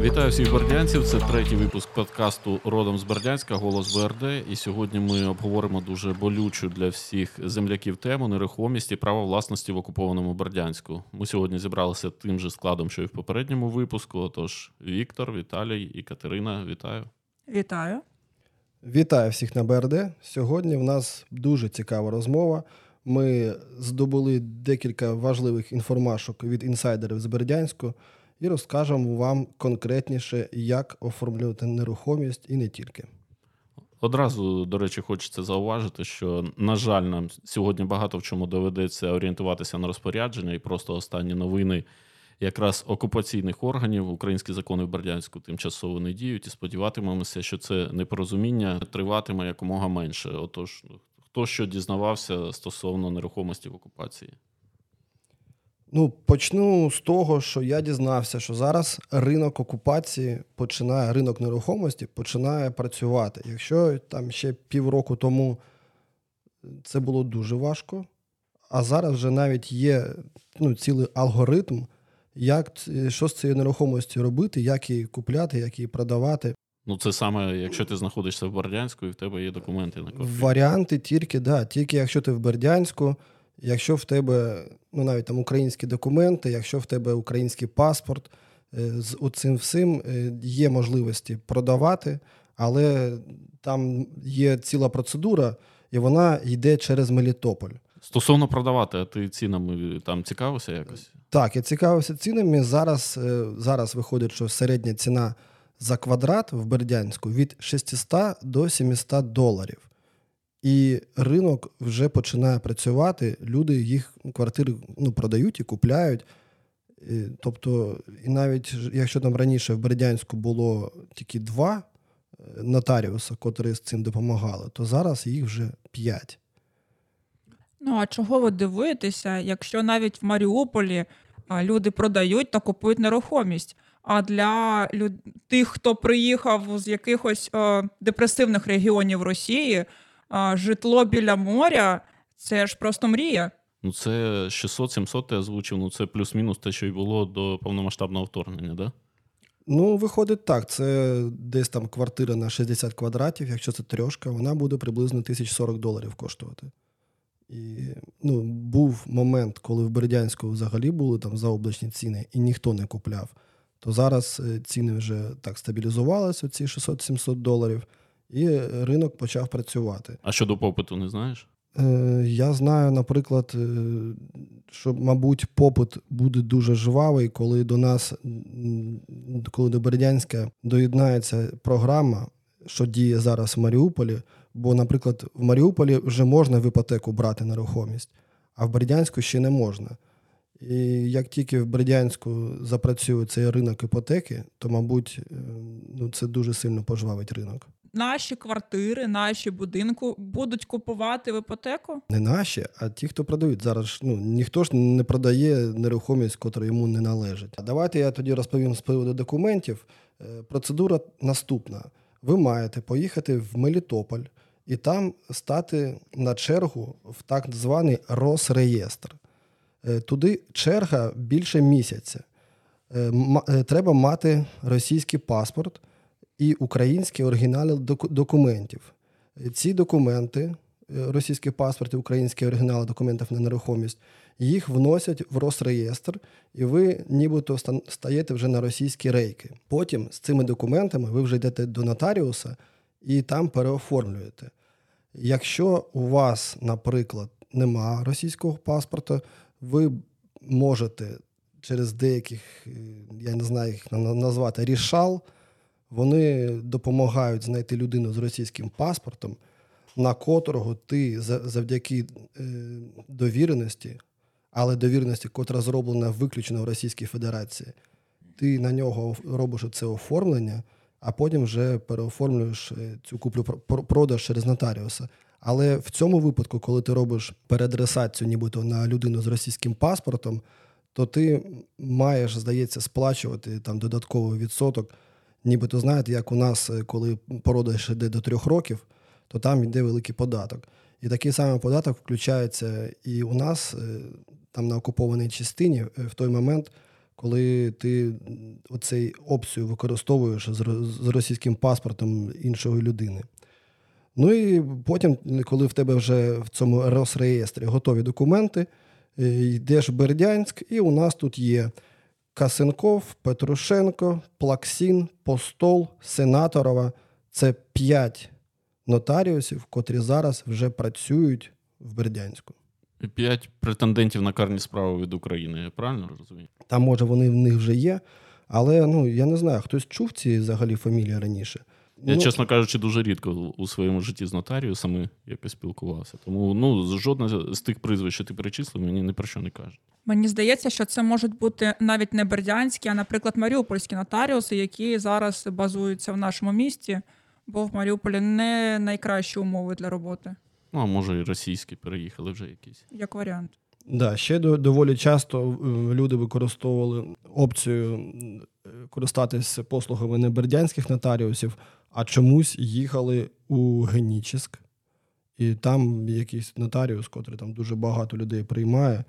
Вітаю всіх бердянців. Це третій випуск подкасту Родом з Бердянська, голос БРД. І сьогодні ми обговоримо дуже болючу для всіх земляків тему нерухомість і право власності в окупованому Бердянську. Ми сьогодні зібралися тим же складом, що і в попередньому випуску. Отож, Віктор, Віталій і Катерина, вітаю. Вітаю. Вітаю всіх на БРД. Сьогодні в нас дуже цікава розмова. Ми здобули декілька важливих інформашок від інсайдерів з Бердянську і розкажемо вам конкретніше, як оформлювати нерухомість і не тільки. Одразу, до речі, хочеться зауважити, що, на жаль, нам сьогодні багато в чому доведеться орієнтуватися на розпорядження і просто останні новини якраз окупаційних органів. Українські закони в Бердянську тимчасово не діють, і сподіватимемося, що це непорозуміння триватиме якомога менше. Отож, хто що дізнавався стосовно нерухомості в окупації. Ну, почну з того, що я дізнався, що зараз ринок окупації починає, ринок нерухомості починає працювати. Якщо там ще півроку тому це було дуже важко, а зараз вже навіть є ну, цілий алгоритм, як що з цією нерухомістю робити, як її купляти, як її продавати. Ну, це саме, якщо ти знаходишся в Бердянську і в тебе є документи на квартиру. Варіанти тільки, да, тільки якщо ти в Бердянську. Якщо в тебе ну навіть там українські документи, якщо в тебе український паспорт, е, з цим всім е, є можливості продавати, але там є ціла процедура, і вона йде через Мелітополь. Стосовно продавати, а ти цінами там цікавився якось? Так, я цікавився цінами. Зараз е, зараз виходить, що середня ціна за квадрат в Бердянську від 600 до 700 доларів. І ринок вже починає працювати. Люди їх квартири ну, продають і купляють. І, тобто, і навіть якщо там раніше в Бердянську було тільки два е, нотаріуса, котрі з цим допомагали, то зараз їх вже п'ять. Ну а чого ви дивуєтеся, якщо навіть в Маріуполі люди продають та купують нерухомість? А для люд... тих, хто приїхав з якихось о, депресивних регіонів Росії а, житло біля моря це ж просто мрія. Ну, це 600-700 ти озвучив, ну це плюс-мінус те, що й було до повномасштабного вторгнення, да? Ну, виходить так. Це десь там квартира на 60 квадратів, якщо це трьошка, вона буде приблизно 1040 доларів коштувати. І ну, був момент, коли в Бердянську взагалі були там заоблачні ціни, і ніхто не купляв. То зараз е, ціни вже так стабілізувалися, ці 600-700 доларів і ринок почав працювати. А щодо попиту, не знаєш? Е, Я знаю, наприклад, е, що, мабуть, попит буде дуже жвавий, коли до нас, коли до Бердянська доєднається програма, що діє зараз в Маріуполі. Бо, наприклад, в Маріуполі вже можна в іпотеку брати нерухомість, а в Бердянську ще не можна. І як тільки в Бердянську запрацює цей ринок іпотеки, то, мабуть, е, ну, це дуже сильно пожвавить ринок наші квартири, наші будинки будуть купувати в іпотеку? Не наші, а ті, хто продають. Зараз ну ніхто ж не продає нерухомість, котра йому не належить. Давайте я тоді розповім з приводу документів. Е, процедура наступна: ви маєте поїхати в Мелітополь і там стати на чергу в так званий Росреєстр. Е, туди черга більше місяця. Е, треба мати російський паспорт і українські оригінали документів. Ці документи, е, російські паспорти, українські оригінали документів на нерухомість, їх вносять в Росреєстр, і ви нібито стаєте вже на російські рейки. Потім з цими документами ви вже йдете до нотаріуса і там переоформлюєте. Якщо у вас, наприклад, нема російського паспорта, ви можете через деяких, е, я не знаю, їх назвати рішал. Вони допомагають знайти людину з російським паспортом, на котрого ти завдяки е, довіреності, але довіреності, котра зроблена виключно в Російській Федерації, ти на нього робиш це оформлення, а потім вже переоформлюєш е, цю куплю продаж через нотаріуса. Але в цьому випадку, коли ти робиш переадресацію, нібито на людину з російським паспортом, то ти маєш, здається, сплачувати там додатковий відсоток. Нібито знаєте, як у нас, е, коли продаж йде до трьох років, то там йде великий податок. І такий самий податок включається і у нас е, там на окупованій частині е, в той момент, коли ти оцей опцію використовуєш з, російським паспортом іншої людини. Ну і потім, коли в тебе вже в цьому Росреєстрі готові документи, йдеш в Бердянськ, і у нас тут є Касенков, Петрушенко, Плаксін, Постол, Сенаторова. Це п'ять нотаріусів, котрі зараз вже працюють в Бердянську. П'ять претендентів на карні справи від України, я правильно розумію? Там, може, вони в них вже є, але ну, я не знаю, хтось чув ці взагалі фамілії раніше. Я, ну, чесно кажучи, дуже рідко у своєму житті з нотаріусами якось спілкувався. Тому ну, жодне з тих прізвищ, що ти перечислив, мені ні про що не каже. Мені здається, що це можуть бути навіть не бердянські, а, наприклад, маріупольські нотаріуси, які зараз базуються в нашому місті, бо в Маріуполі не найкращі умови для роботи, Ну, а може, і російські переїхали вже якісь. як варіант. Да, ще доволі часто е, люди використовували опцію е, користатися послугами не бердянських нотаріусів, а чомусь їхали у Генічеськ. І там якийсь нотаріус, котрий там дуже багато людей приймає.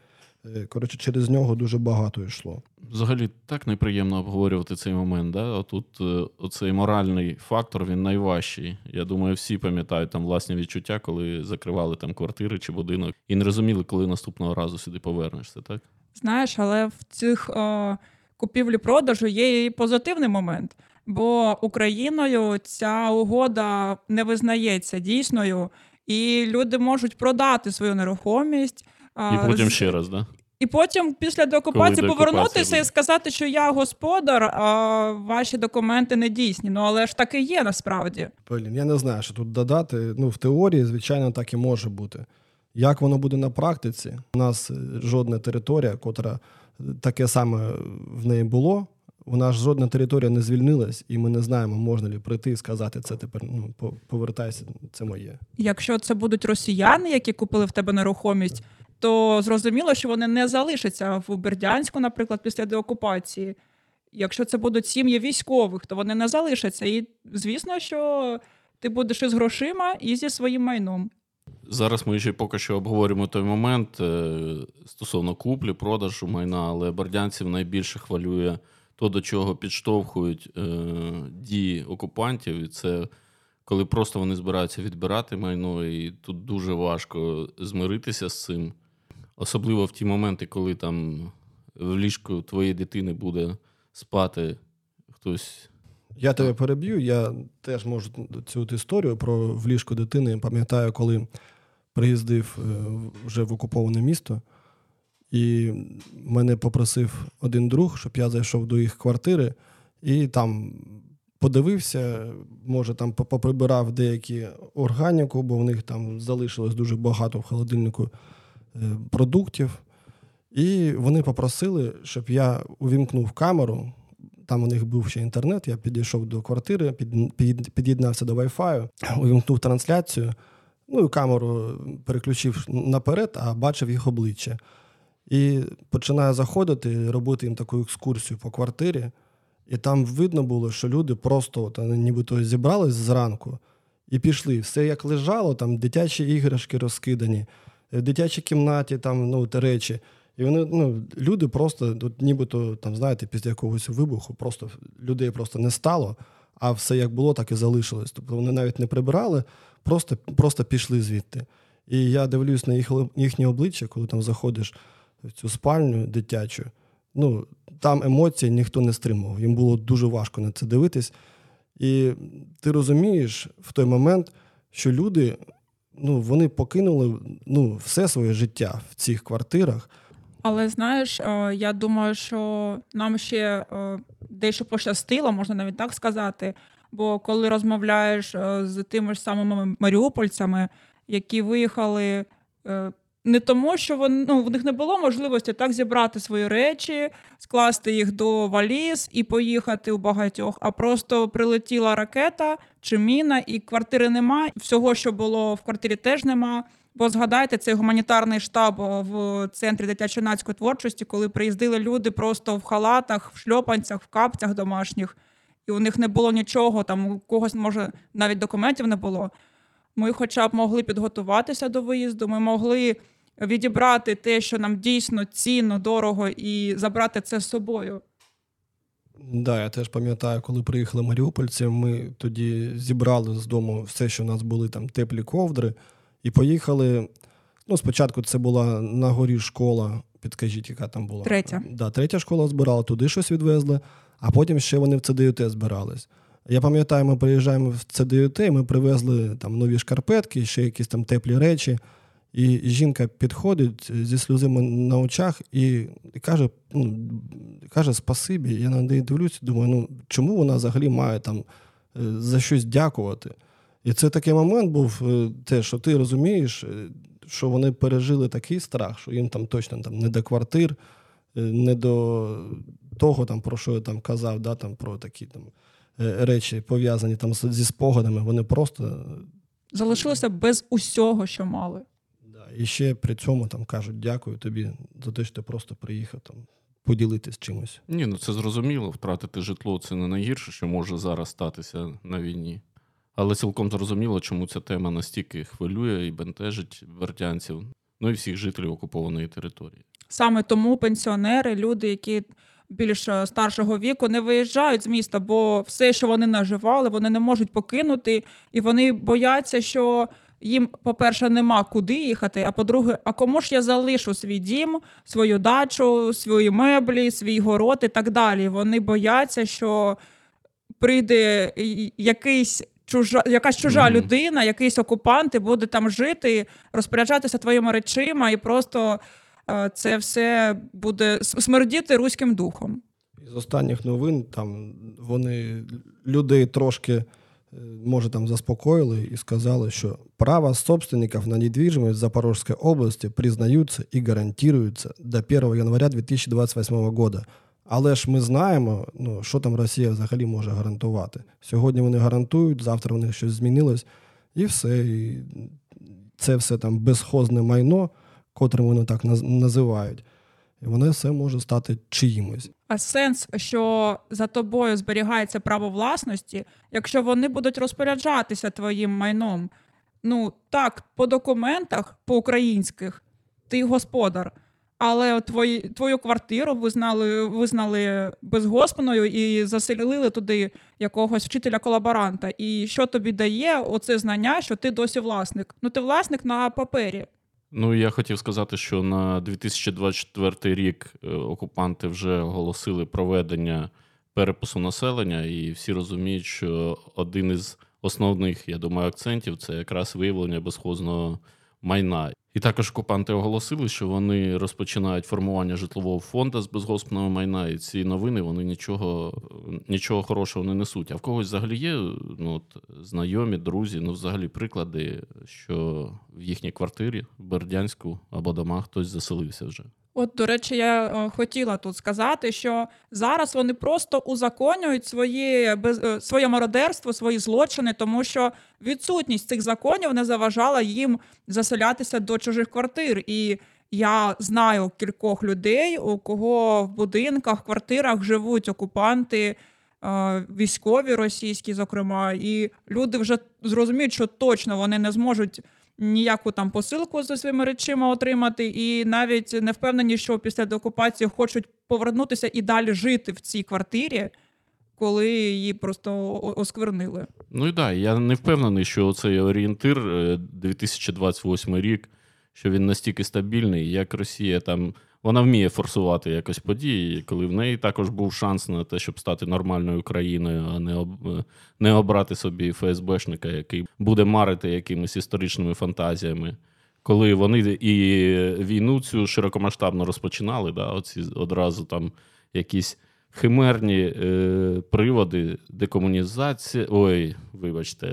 е, Коротше, через нього дуже багато йшло. Взагалі так неприємно обговорювати цей момент. Да? Отут е, оцей моральний фактор він найважчий. Я думаю, всі пам'ятають там власні відчуття, коли закривали там квартири чи будинок, і не розуміли, коли наступного разу сюди повернешся. Так Знаєш, але в цих е, купівлі-продажу є і позитивний момент. Бо Україною ця угода не визнається дійсною, і люди можуть продати свою нерухомість. а, і потім з- ще раз, да? І потім після деокупації повернутися буде. і сказати, що я господар, а ваші документи не дійсні. Ну але ж так і є насправді. Блін, я не знаю, що тут додати. Ну, в теорії, звичайно, так і може бути. Як воно буде на практиці? У нас е, жодна територія, котра е, таке саме в неї було. Вона ж жодна територія не звільнилась, і ми не знаємо, можна ли прийти і сказати, це тепер ну, повертайся, це моє. Якщо це будуть росіяни, які купили в тебе нерухомість, то зрозуміло, що вони не залишаться в Бердянську, наприклад, після деокупації. Якщо це будуть сім'ї військових, то вони не залишаться. І звісно, що ти будеш із грошима і зі своїм майном. Зараз ми ще поки що обговорюємо той момент е, стосовно куплі, продажу майна, але бордянців найбільше хвилює то, до чого підштовхують е, дії окупантів, і це коли просто вони збираються відбирати майно, і тут дуже важко змиритися з цим. Особливо в ті моменти, коли там в ліжку твоєї дитини буде спати хтось. Я тебе переб'ю. Я теж можу цю історію про в ліжку дитини. Пам'ятаю, коли приїздив е, вже в окуповане місто, і мене попросив один друг, щоб я зайшов до їх квартири і там подивився, може, там поприбирав деякі органіку, бо в них там залишилось дуже багато в холодильнику е, продуктів. І вони попросили, щоб я увімкнув камеру. Там у них був ще інтернет. Я підійшов до квартири, під, під, під'єднався до Wi-Fi, увімкнув трансляцію. Ну і камеру переключив наперед, а бачив їх обличчя. І починаю заходити, робити їм таку екскурсію по квартирі. І там видно було, що люди просто от, нібито зібрались зранку і пішли. Все як лежало, там дитячі іграшки розкидані, в дитячій кімнаті там ну, речі. І вони, ну, люди просто, от, нібито, там, знаєте, після якогось вибуху, просто людей просто не стало, а все як було, так і залишилось. Тобто вони навіть не прибирали, просто, просто пішли звідти. І я дивлюсь на їх, їхнє обличчя, коли там заходиш цю спальню дитячу. Ну, там емоцій ніхто не стримував. Їм було дуже важко на це дивитись. І ти розумієш в той момент, що люди ну, вони покинули ну, все своє життя в цих квартирах. Але знаєш, е, я думаю, що нам ще е, дещо пощастило, можна навіть так сказати. Бо коли розмовляєш е, з тими ж самими маріупольцями, які виїхали не тому, що вони, ну, в них не було можливості так зібрати свої речі, скласти їх до валіз і поїхати у багатьох, а просто прилетіла ракета чи міна, і квартири нема. Всього, що було в квартирі, теж нема. Бо згадайте цей гуманітарний штаб в центрі дитячо-юнацької творчості, коли приїздили люди просто в халатах, в шльопанцях, в капцях домашніх, і у них не було нічого, там у когось, може, навіть документів не було. Ми хоча б могли підготуватися до виїзду, ми могли відібрати те, що нам дійсно цінно, дорого, і забрати це з собою. Да, я теж пам'ятаю, коли приїхали маріупольці, ми тоді зібрали з дому все, що у нас були там теплі ковдри, і поїхали. Ну, спочатку це була на горі школа, підкажіть, яка там була. Третя. Да, третя школа збирала, туди щось відвезли, а потім ще вони в ЦДЮТ збирались. Я пам'ятаю, ми приїжджаємо в ЦДЮТ, ми привезли там нові шкарпетки, ще якісь там теплі речі. І жінка підходить зі сльозами на очах і, каже: ну, каже спасибі. Я на неї дивлюся, думаю, ну чому вона взагалі має там е, за щось дякувати? І це такий момент був, е, те, що ти розумієш, е, що вони пережили такий страх, що їм там точно там не до квартир, не до того, там, про що я там казав, да, там, про такі там речі пов'язані там зі спогадами. Вони просто е, Залишилося без усього, що мали. Да, і ще при цьому там кажуть дякую тобі за те, що ти просто приїхав там поділитись чимось. Ні, ну це зрозуміло. Втратити житло це не найгірше, що може зараз статися на війні. Але цілком зрозуміло, чому ця тема настільки хвилює і бентежить бердянців, ну і всіх жителів окупованої території. Саме тому пенсіонери, люди, які більш е, старшого віку, не виїжджають з міста, бо все, що вони наживали, вони не можуть покинути, і вони бояться, що їм, по-перше, нема куди їхати. А по-друге, а кому ж я залишу свій дім, свою дачу, свої меблі, свій город і так далі. Вони бояться, що прийде якийсь. Чужа, якась чужа Мгм. людина, якийсь окупант і буде там жити, розпоряджатися твоїми речима, і просто це все буде смердіти руським духом. З останніх новин там вони людей трошки, е, може, там заспокоїли і сказали, що права собственників на недвижимость в Запорожской области признаються і гарантуються до 1 января 2028 года. Але ж ми знаємо, ну, що там Росія взагалі може гарантувати. Сьогодні вони гарантують, завтра у них щось змінилось, і все. І це все там безхозне майно, котрим вони так називають. І воно все може стати чиїмось. А сенс, що за тобою зберігається право власності, якщо вони будуть розпоряджатися твоїм майном. Ну так, по документах, по українських, ти господар. Але твої, твою квартиру визнали, визнали безгоспаною і заселили туди якогось вчителя-колаборанта. І що тобі дає оце знання, що ти досі власник? Ну, ти власник на папері. Ну, я хотів сказати, що на 2024 рік е, окупанти вже оголосили проведення перепису населення, і всі розуміють, що один із основних, я думаю, акцентів це якраз виявлення безхозного майна. І також окупанти оголосили, що вони розпочинають формування житлового фонду з безгоспного майна, і ці новини вони нічого, нічого хорошого не несуть. А в когось взагалі є ну, от, знайомі, друзі, ну взагалі приклади, що в їхній квартирі в Бердянську або домах хтось заселився вже. От, до речі, я е, хотіла тут сказати, що зараз вони просто узаконюють свої, без, е, своє мародерство, свої злочини, тому що відсутність цих законів не заважала їм заселятися до чужих квартир. І я знаю кількох людей, у кого в будинках, квартирах живуть окупанти. е, Військові російські, зокрема, і люди вже зрозуміють, що точно вони не зможуть ніяку там посилку зі своїми речима отримати, і навіть не впевнені, що після деокупації хочуть повернутися і далі жити в цій квартирі, коли її просто осквернили. Ну і да, я не впевнений, що цей орієнтир е, 2028 рік, що він настільки стабільний, як Росія там. Вона вміє форсувати якось події, коли в неї також був шанс на те, щоб стати нормальною країною, а не об, е, не обрати собі ФСБшника, який буде марити якимись історичними фантазіями. Коли вони і війну цю широкомасштабно розпочинали, да, оці одразу там якісь химерні е, приводи, декомунізація. Ой, вибачте,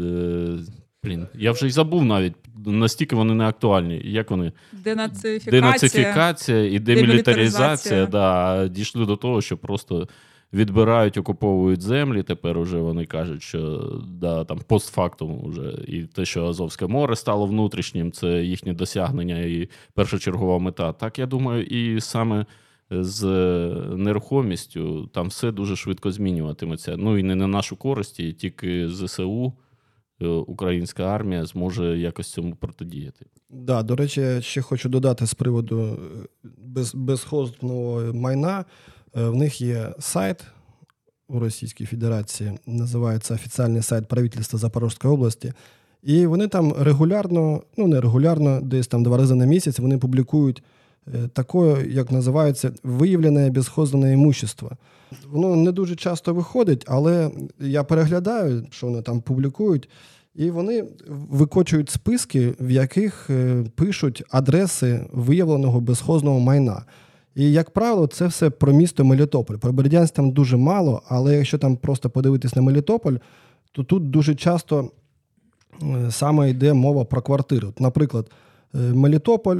е, блін, я вже й забув навіть, настільки вони не актуальні. Як вони? Денацифікація. Денацифікація і демілітаризація да, дійшли до того, що просто відбирають, окуповують землі. Тепер уже вони кажуть, що да, там постфактум уже і те, що Азовське море стало внутрішнім, це їхнє досягнення і першочергова мета. Так я думаю, і саме. З нерухомістю там все дуже швидко змінюватиметься. Ну і не на нашу користь, і тільки ЗСУ е, українська армія зможе якось цьому протидіяти. Да, до речі, ще хочу додати з приводу е, без, безхозного майна. Е, В них є сайт у Російській Федерації, називається офіційний сайт правительства Запорізької області. І вони там регулярно, ну не регулярно, десь там два рази на місяць вони публікують е, таке, як називається, виявлене безхозне імущество. Воно не дуже часто виходить, але я переглядаю, що вони там публікують. І вони викочують списки, в яких е, пишуть адреси виявленого безхозного майна. І, як правило, це все про місто Мелітополь. Про Бердянськ там дуже мало, але якщо там просто подивитись на Мелітополь, то тут дуже часто е, саме йде мова про квартири. Наприклад, Мелітополь,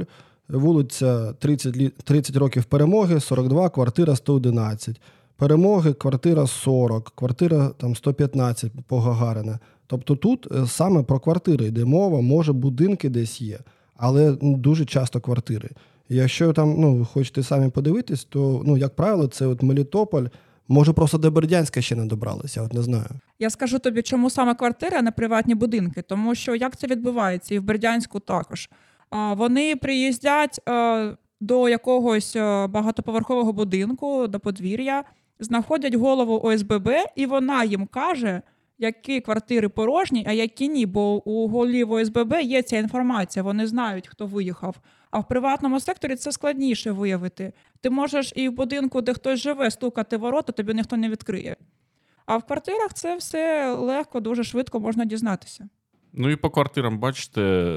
вулиця 30, лі- 30 років перемоги, 42, квартира 111. Перемоги, квартира 40, квартира там 115 по Гагарина. Тобто тут е, саме про квартири йде мова, може будинки десь є, але ну, дуже часто квартири. Якщо там ну, ви хочете самі подивитись, то, ну, як правило, це от Мелітополь, може просто до Бердянська ще не добралися, от не знаю. Я скажу тобі, чому саме квартири, а не приватні будинки. Тому що як це відбувається, і в Бердянську також. Вони приїздять е, до якогось е, багатоповерхового будинку, до подвір'я, знаходять голову ОСББ, і вона їм каже, які квартири порожні, а які ні. Бо у голів ОСББ є ця інформація, вони знають, хто виїхав. А в приватному секторі це складніше виявити. Ти можеш і в будинку, де хтось живе, стукати ворота, тобі ніхто не відкриє. А в квартирах це все легко, дуже швидко можна дізнатися. Ну і по квартирам бачите,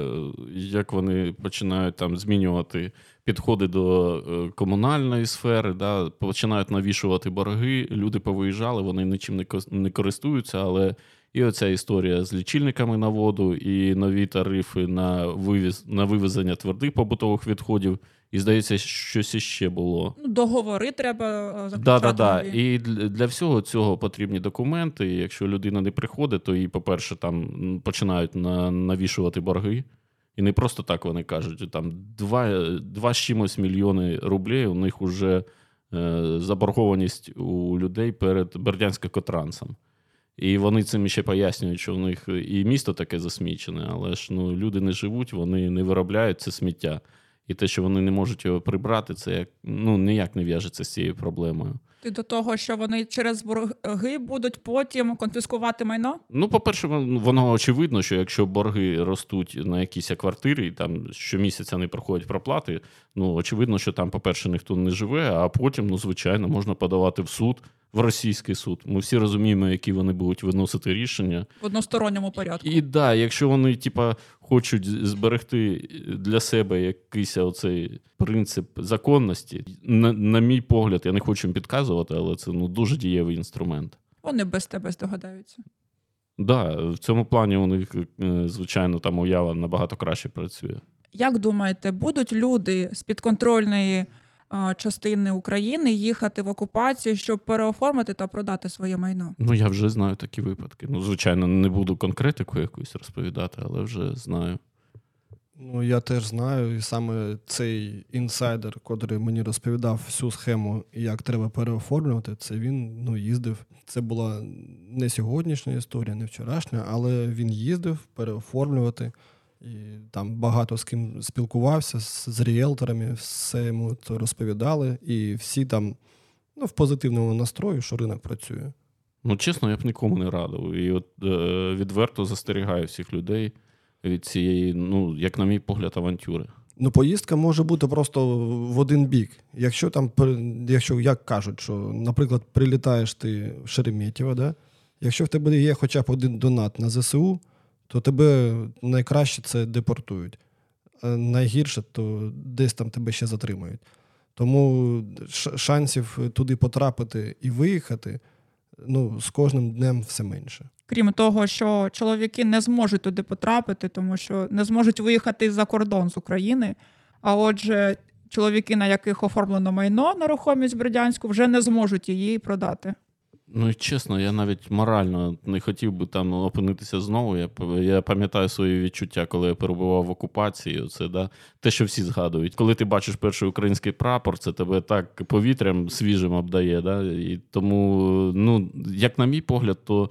як вони починають там змінювати підходи до е, комунальної сфери, да, починають навішувати борги. Люди повиїжджали, вони нічим не користуються, але і оця історія з лічильниками на воду, і нові тарифи на вивіз на вивезення твердих побутових відходів. І здається, щось іще було. Ну, договори треба е, заключати. Да, да, да. І для всього цього потрібні документи. І якщо людина не приходить, то їй, по-перше, там починають на, навішувати борги. І не просто так вони кажуть, там два, два з чимось мільйони рублів у них вже е, заборгованість у людей перед Бердянсько-Котрансом. І вони цим ще пояснюють, що в них і місто таке засмічене, але ж ну, люди не живуть, вони не виробляють це сміття. І те, що вони не можуть його прибрати, це як ну ніяк не в'яжеться з цією проблемою. Ти до того, що вони через борги будуть потім конфіскувати майно? Ну, по-перше, вон- воно очевидно, що якщо борги ростуть на якісь квартири, і там щомісяця не проходять проплати, ну очевидно, що там, по-перше, ніхто не живе, а потім, ну, звичайно, можна подавати в суд, в російський суд. Ми всі розуміємо, які вони будуть виносити рішення. В односторонньому порядку. І да, якщо вони, типа, хочуть зберегти для себе якийсь оцей принцип законності, на, на мій погляд, я не хочу їм підказувати, але це ну дуже дієвий інструмент. Вони без тебе здогадаються. Да, в цьому плані у них, е, звичайно, там уява набагато краще працює. Як думаєте, будуть люди з підконтрольної частини України їхати в окупацію, щоб переоформити та продати своє майно? Ну, я вже знаю такі випадки. Ну, звичайно, не буду конкретику якусь розповідати, але вже знаю. Ну, я теж знаю, і саме цей інсайдер, котрий мені розповідав всю схему, як треба переоформлювати, це він ну, їздив. Це була не сьогоднішня історія, не вчорашня, але він їздив переоформлювати. І там багато з ким спілкувався, з, з ріелторами, все йому це розповідали, і всі там ну, в позитивному настрої, що ринок працює. Ну, чесно, я б нікому не радив. І от е, відверто застерігаю всіх людей від цієї, ну, як на мій погляд, авантюри. Ну, поїздка може бути просто в один бік. Якщо там, якщо як кажуть, що, наприклад, прилітаєш ти в Шереметьєво, да? якщо в тебе є хоча б один донат на ЗСУ, то тебе найкраще це депортують. А найгірше, то десь там тебе ще затримають. Тому шансів туди потрапити і виїхати ну, з кожним днем все менше. Крім того, що чоловіки не зможуть туди потрапити, тому що не зможуть виїхати за кордон з України. А отже, чоловіки, на яких оформлено майно нерухомість в Бердянську, вже не зможуть її продати. Ну чесно, я навіть морально не хотів би там опинитися знову. Я, я пам'ятаю свої відчуття, коли я перебував в окупації. Оце, да, те, що всі згадують. Коли ти бачиш перший український прапор, це тебе так повітрям свіжим обдає. Да? І тому, ну, як на мій погляд, то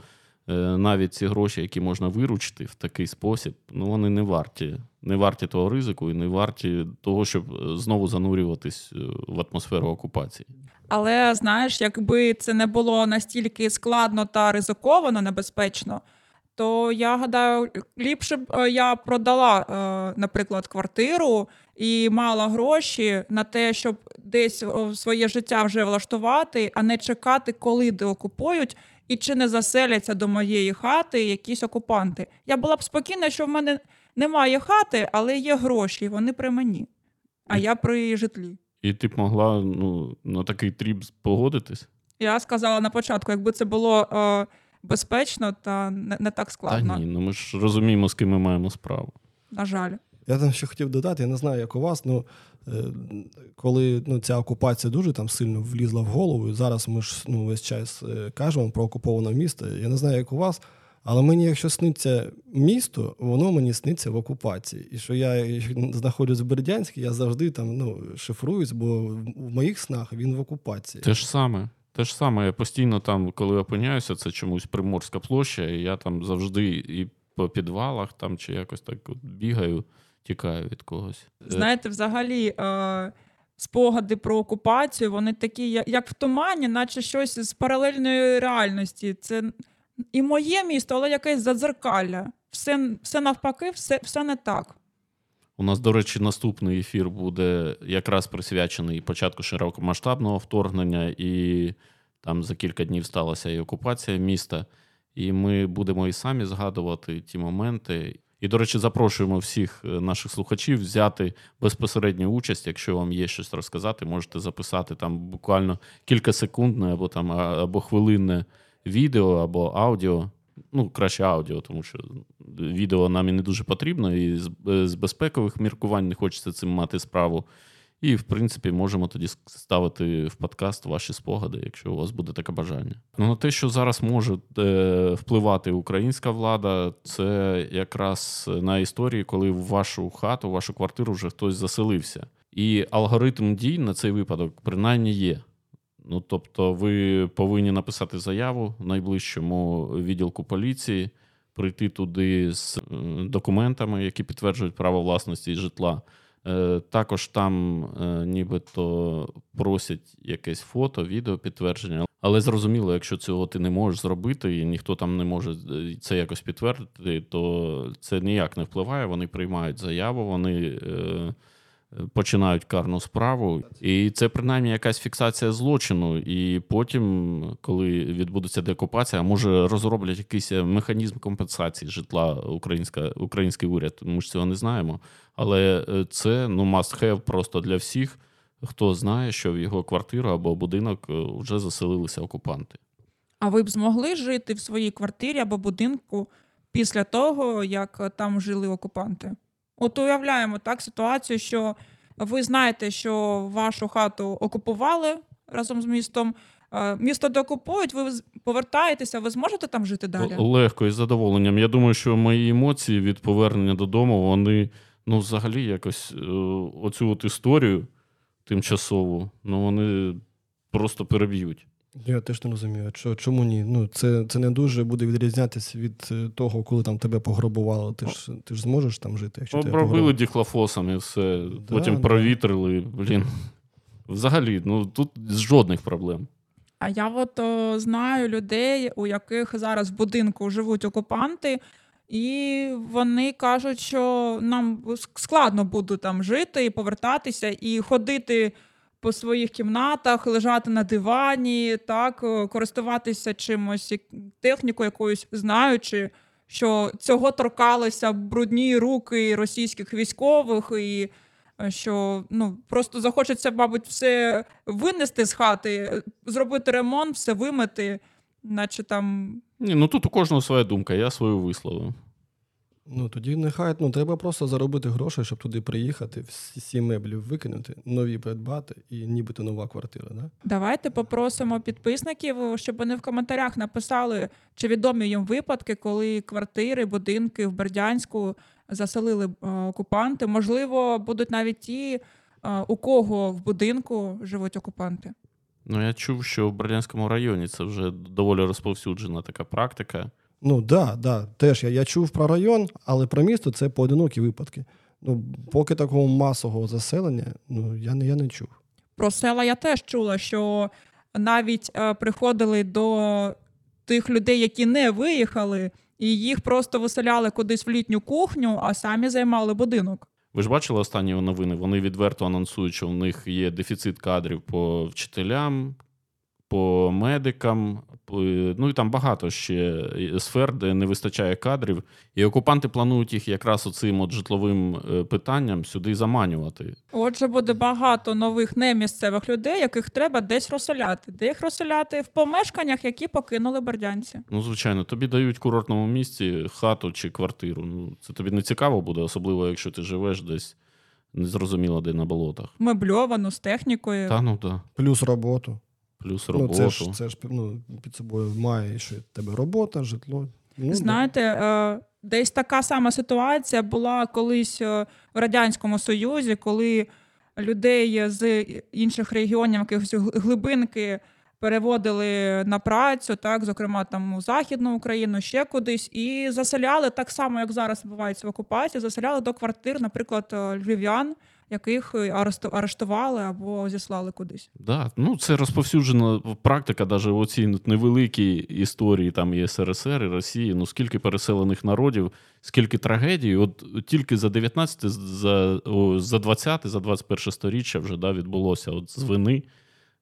е, навіть ці гроші, які можна виручити в такий спосіб, ну вони не варті. Не варті того ризику і не варті того, щоб е, знову занурюватись е, в атмосферу окупації. Але знаєш, якби це не було настільки складно та ризиковано, небезпечно, то я гадаю, ліпше б е, я продала, е, наприклад, квартиру і мала гроші на те, щоб десь своє життя вже влаштувати, а не чекати, коли деокупують. І чи не заселяться до моєї хати якісь окупанти? Я була б спокійна, що в мене немає хати, але є гроші, і вони при мені, а я при житлі. І ти б могла ну, на такий тріп погодитись? Я сказала на початку, якби це було е, безпечно та не, не так складно. Та ні, ну ми ж розуміємо, з ким ми маємо справу. На жаль. Я там ще хотів додати, я не знаю, як у вас, ну е, коли ну, ця окупація дуже там сильно влізла в голову, і зараз ми ж ну, весь час е, кажемо про окуповане місто. Я не знаю, як у вас, але мені, якщо сниться місто, воно мені сниться в окупації. І що я знаходжусь в Бердянську, я завжди там ну, шифруюсь, бо в моїх снах він в окупації. Те ж саме. Те ж саме, я постійно там, коли опиняюся, це чомусь Приморська площа, і я там завжди і по підвалах там чи якось так от бігаю, тікаю від когось. Е, Знаєте, взагалі. Е, Спогади про окупацію, вони такі, як в тумані, наче щось з паралельної реальності. Це і моє місто, але якесь задзеркалля. Все все навпаки, все, все не так. У нас, до речі, наступний ефір буде якраз присвячений початку широкомасштабного вторгнення, і там за кілька днів сталася і окупація міста. І ми будемо і самі згадувати ті моменти. І, до речі, запрошуємо всіх е, наших слухачів взяти безпосередню участь. Якщо вам є щось розказати, можете записати там буквально кілька секундне або там або хвилинне відео або аудіо. Ну, краще аудіо, тому що відео нам і не дуже потрібно, і з безпекових міркувань не хочеться цим мати справу. І, в принципі, можемо тоді ставити в подкаст ваші спогади, якщо у вас буде таке бажання. Ну на те, що зараз може е, впливати українська влада, це якраз на історії, коли в вашу хату, в вашу квартиру вже хтось заселився. І алгоритм дій на цей випадок принаймні є. Ну, тобто, ви повинні написати заяву найближчому відділку поліції, прийти туди з документами, які підтверджують право власності і житла. Е, також там е, нібито просять якесь фото, відео підтвердження. Але зрозуміло, якщо цього ти не можеш зробити, і ніхто там не може е, це якось підтвердити, то це ніяк не впливає. Вони приймають заяву, вони починають карну справу, і це принаймні якась фіксація злочину. І потім, коли відбудеться деокупація, може розроблять якийсь механізм компенсації житла українська, український уряд. Ми ж цього не знаємо. Але е, це ну must have просто для всіх, хто знає, що в його квартиру або будинок е, вже заселилися окупанти. А ви б змогли жити в своїй квартирі або будинку після того, як там жили окупанти? От уявляємо так ситуацію, що ви знаєте, що вашу хату окупували разом з містом. Е, місто докупують, ви повертаєтеся, ви зможете там жити далі? Легко і з задоволенням. Я думаю, що мої емоції від повернення додому, вони ну, взагалі якось е, оцю от історію тимчасову, ну вони просто переб'ють. Я теж не розумію, що чому ні? Ну це це не дуже буде відрізнятися від е, того, коли там тебе пограбували. Ти ж ти ж зможеш там жити. якщо Обробили діхлофосом і все. Да, Потім да. провітрили. Блін. Взагалі, ну тут жодних проблем. А я от о, знаю людей, у яких зараз в будинку живуть окупанти, і вони кажуть, що нам складно буде там жити і повертатися, і ходити по своїх кімнатах, лежати на дивані, так, е, користуватися чимось технікою якоюсь, знаючи, що цього торкалися брудні руки російських військових, і е, що ну, просто захочеться, мабуть, все винести з хати, зробити ремонт, все вимити, наче там. Ні, ну тут у кожного своя думка, я свою висловив. Ну тоді нехай ну, треба просто заробити гроші, щоб туди приїхати, всі меблі викинути, нові придбати і нібито нова квартира. Да? Давайте попросимо підписників, щоб вони в коментарях написали, чи відомі їм випадки, коли квартири, будинки в Бердянську заселили е, окупанти. Можливо, будуть навіть ті, е, у кого в будинку живуть окупанти. Ну, я чув, що в Бердянському районі це вже доволі розповсюджена така практика Ну да, да. Теж я, я чув про район, але про місто це поодинокі випадки. Ну, поки такого масового заселення, ну я не я не чув. Про села я теж чула, що навіть е, приходили до тих людей, які не виїхали, і їх просто виселяли кудись в літню кухню, а самі займали будинок. Ви ж бачили останні новини? Вони відверто анонсують, що в них є дефіцит кадрів по вчителям, по медикам. Ну і там багато ще сфер, де не вистачає кадрів. І окупанти планують їх якраз оцим от житловим е, питанням сюди заманювати. Отже, буде багато нових немісцевих людей, яких треба десь розселяти. Де їх розселяти в помешканнях, які покинули бердянці. Ну, звичайно, тобі дають в курортному місці хату чи квартиру. Ну, це тобі не цікаво буде, особливо якщо ти живеш десь незрозуміло де на болотах. Мебльовану з технікою. Та ну да. Плюс роботу. Плюс Ну, роботу. це ж це ж ну, під собою має, що тебе робота, житло. Ну. Знаєте, е, десь така сама ситуація була колись е, в Радянському Союзі, коли людей з інших регіонів, якихось глибинки переводили на працю, так, зокрема там у Західну Україну, ще кудись, і заселяли так само, як зараз відбувається в окупації, заселяли до квартир, наприклад, е, львів'ян, яких е, арештували або зіслали кудись. Да, ну це розповсюджена практика, навіть в оцій невеликій історії там і СРСР і Росії. Ну скільки переселених народів, скільки трагедій. От тільки за 19, за, о, за 20, за 21 сторіччя вже да, відбулося от з вини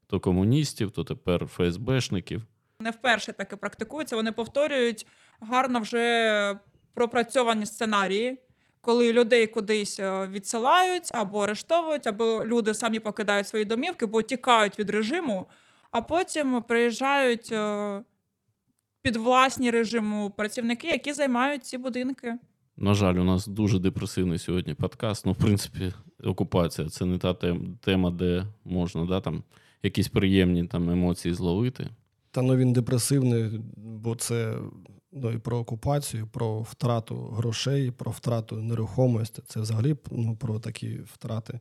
то комуністів, то тепер ФСБшників. не вперше таке практикується. Вони повторюють гарно вже пропрацьовані сценарії, коли людей кудись е, відсилають або арештовують, або люди самі покидають свої домівки, бо тікають від режиму, а потім приїжджають е, під власні режиму працівники, які займають ці будинки. На жаль, у нас дуже депресивний сьогодні подкаст. Ну, в принципі, окупація це не та тема, де можна да, там, якісь приємні там, емоції зловити. Та ну він депресивний, бо це ну, і про окупацію, про втрату грошей, про втрату нерухомості. Це взагалі ну, про такі втрати.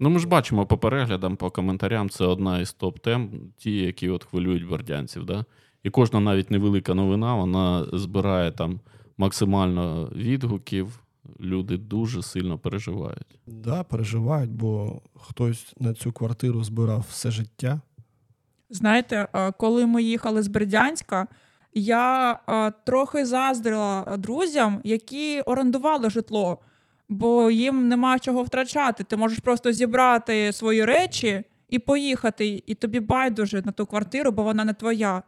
Ну, ми ж бачимо по переглядам, по коментарям, це одна із топ-тем, ті, які от хвилюють бердянців. Да? І кожна навіть невелика новина, вона збирає там максимально відгуків. Люди дуже сильно переживають. Да, переживають, бо хтось на цю квартиру збирав все життя. Знаєте, е, коли ми їхали з Бердянська, я е, трохи заздрила друзям, які орендували житло, бо їм нема чого втрачати. Ти можеш просто зібрати свої речі і поїхати, і тобі байдуже на ту квартиру, бо вона не твоя.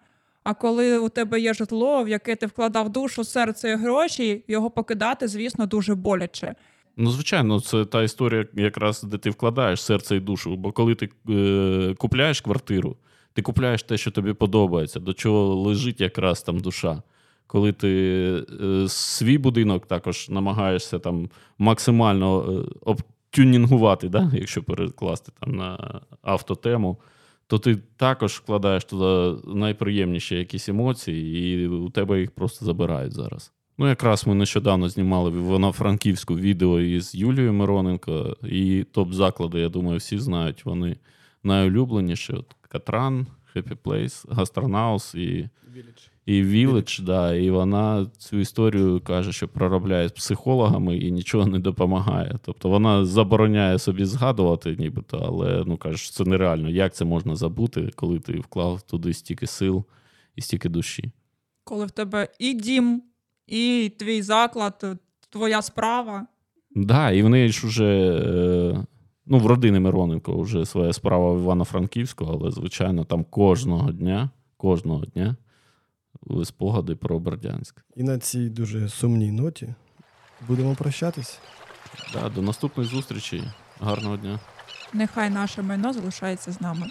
А коли у тебе є житло, в яке ти вкладав душу, серце і гроші, його покидати, звісно, дуже боляче. Ну, звичайно, це та історія, якраз де ти вкладаєш серце і душу. Бо коли ти е, купляєш квартиру, ти купляєш те, що тобі подобається, до чого лежить якраз там душа. Коли ти е, свій будинок також намагаєшся там максимально е, обтюнінгувати, да? якщо перекласти там на автотему, то ти також вкладаєш туди найприємніші якісь емоції, і у тебе їх просто забирають зараз. Ну, якраз ми нещодавно знімали в Івано-Франківську відео із Юлією Мироненко, і топ-заклади, я думаю, всі знають. Вони найулюбленіші. От Катран, Happy Place, Гастронаус і, і Village, да, і вона цю історію каже, що проробляє з психологами і нічого не допомагає. Тобто вона забороняє собі згадувати, нібито, але ну каже, що це нереально. Як це можна забути, коли ти вклав туди стільки сил і стільки душі? Коли в тебе і дім, і твій заклад, твоя справа. Да, і в неї ж уже, е, ну, в родини Мироненко вже своя справа в Івано-Франківську, але, звичайно, там кожного дня, кожного дня спогади про Бердянськ. І на цій дуже сумній ноті будемо прощатись. Да, до наступної зустрічі. Гарного дня. Нехай наше майно залишається з нами.